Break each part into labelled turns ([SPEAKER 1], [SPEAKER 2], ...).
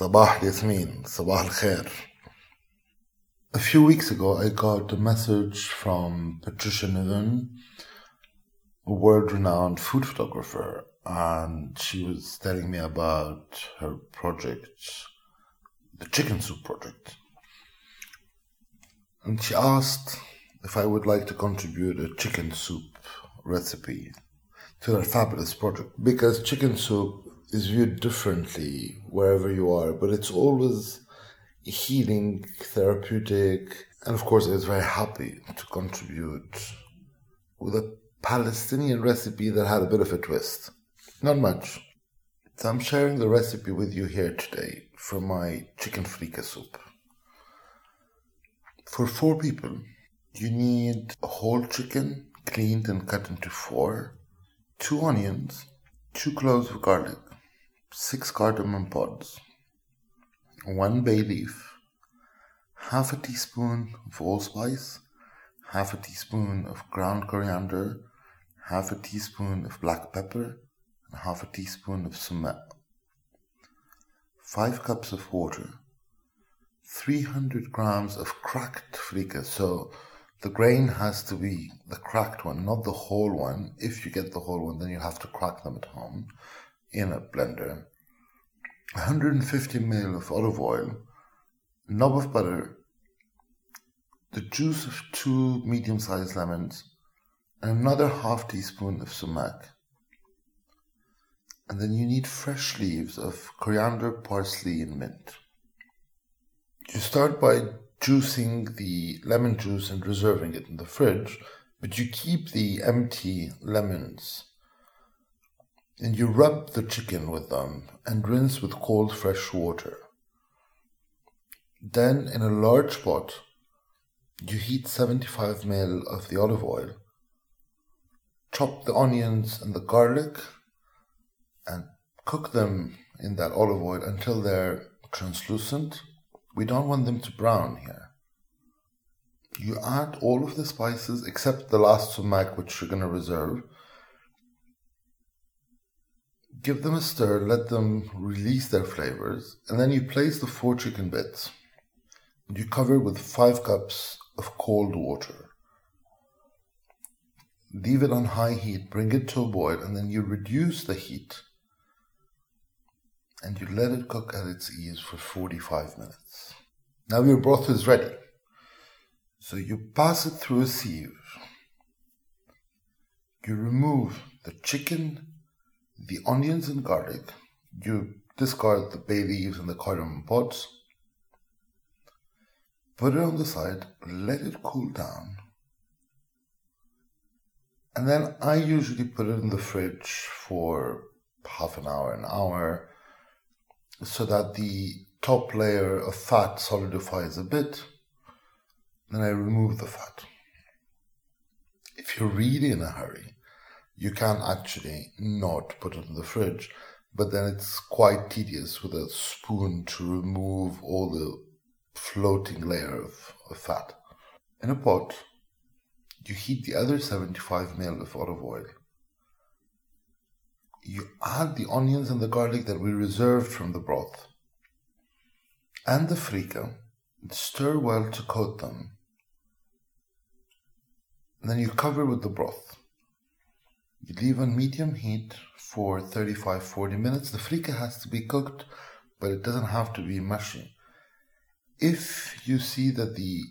[SPEAKER 1] Sabah Yasmin, Sabah al Khair. A few weeks ago, I got a message from Patricia Niven, a world renowned food photographer, and she was telling me about her project, the chicken soup project. And she asked if I would like to contribute a chicken soup recipe to her fabulous project because chicken soup is viewed differently wherever you are, but it's always healing, therapeutic, and of course, I was very happy to contribute with a Palestinian recipe that had a bit of a twist. Not much. So I'm sharing the recipe with you here today for my chicken frika soup. For four people, you need a whole chicken cleaned and cut into four, two onions, two cloves of garlic, six cardamom pods, one bay leaf, half a teaspoon of allspice, half a teaspoon of ground coriander, half a teaspoon of black pepper, and half a teaspoon of sumac. 5 cups of water, 300 grams of cracked frika. So the grain has to be the cracked one, not the whole one. If you get the whole one, then you have to crack them at home in a blender. 150 ml of olive oil, a knob of butter, the juice of two medium sized lemons, and another half teaspoon of sumac. And then you need fresh leaves of coriander, parsley, and mint. You start by juicing the lemon juice and reserving it in the fridge, but you keep the empty lemons and you rub the chicken with them and rinse with cold fresh water. Then, in a large pot, you heat 75 ml of the olive oil. Chop the onions and the garlic and cook them in that olive oil until they're translucent. We don't want them to brown here. You add all of the spices except the last sumac, which you're going to reserve give them a stir, let them release their flavors, and then you place the four chicken bits. You cover with five cups of cold water. Leave it on high heat, bring it to a boil, and then you reduce the heat and you let it cook at its ease for 45 minutes. Now your broth is ready. So you pass it through a sieve. You remove the chicken the onions and garlic, you discard the bay leaves and the cardamom pods, put it on the side, let it cool down, and then I usually put it in the fridge for half an hour, an hour, so that the top layer of fat solidifies a bit. Then I remove the fat. If you're really in a hurry, you can actually not put it in the fridge, but then it's quite tedious with a spoon to remove all the floating layer of, of fat. In a pot, you heat the other 75 ml of olive oil. You add the onions and the garlic that we reserved from the broth and the frika and stir well to coat them. And then you cover with the broth. You leave on medium heat for 35 40 minutes. The frika has to be cooked, but it doesn't have to be mushy. If you see that the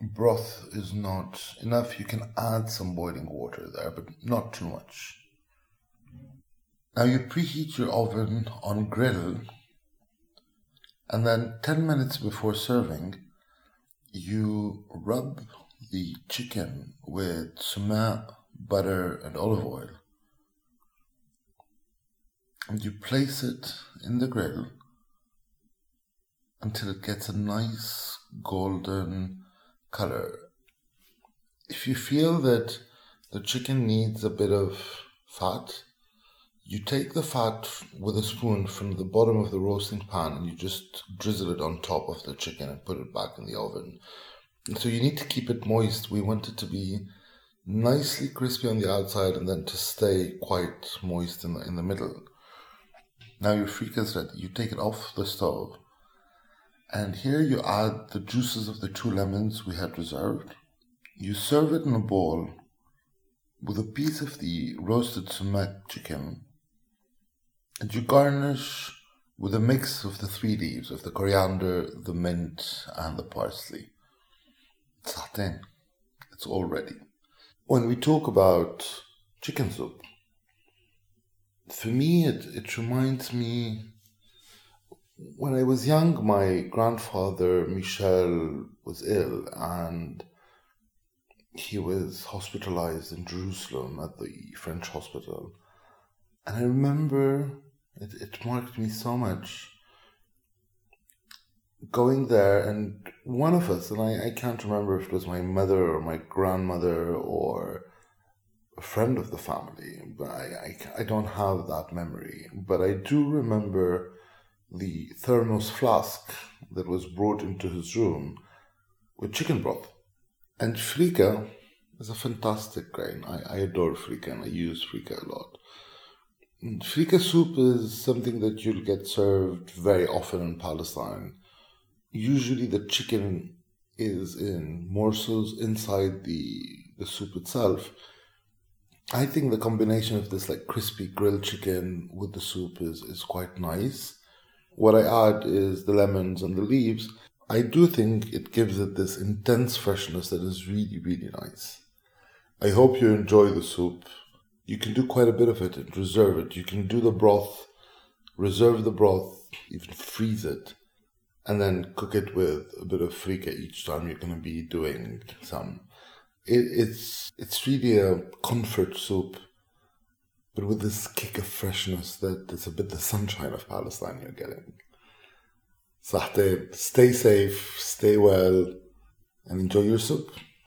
[SPEAKER 1] broth is not enough, you can add some boiling water there, but not too much. Now you preheat your oven on grill, and then 10 minutes before serving, you rub the chicken with sumac, butter, and olive oil. And you place it in the grill until it gets a nice golden color. If you feel that the chicken needs a bit of fat, you take the fat with a spoon from the bottom of the roasting pan and you just drizzle it on top of the chicken and put it back in the oven so you need to keep it moist. We want it to be nicely crispy on the outside and then to stay quite moist in the, in the middle. Now your frika is ready. You take it off the stove. And here you add the juices of the two lemons we had reserved. You serve it in a bowl with a piece of the roasted sumac chicken. And you garnish with a mix of the three leaves of the coriander, the mint, and the parsley. It's It's all ready. When we talk about chicken soup, for me, it, it reminds me when I was young, my grandfather Michel was ill and he was hospitalized in Jerusalem at the French hospital. And I remember it, it marked me so much going there and one of us, and I, I can't remember if it was my mother or my grandmother or a friend of the family, but I, I, I don't have that memory. But I do remember the thermos flask that was brought into his room with chicken broth. And frika is a fantastic grain. I, I adore frika and I use frika a lot. Frika soup is something that you'll get served very often in Palestine. Usually the chicken is in morsels inside the, the soup itself. I think the combination of this like crispy grilled chicken with the soup is, is quite nice. What I add is the lemons and the leaves. I do think it gives it this intense freshness that is really, really nice. I hope you enjoy the soup. You can do quite a bit of it and reserve it. You can do the broth, reserve the broth, even freeze it, and then cook it with a bit of frika each time you're going to be doing some. It, it's it's really a comfort soup but with this kick of freshness that it's a bit the sunshine of Palestine you're getting. Sahte, stay safe, stay well, and enjoy your soup.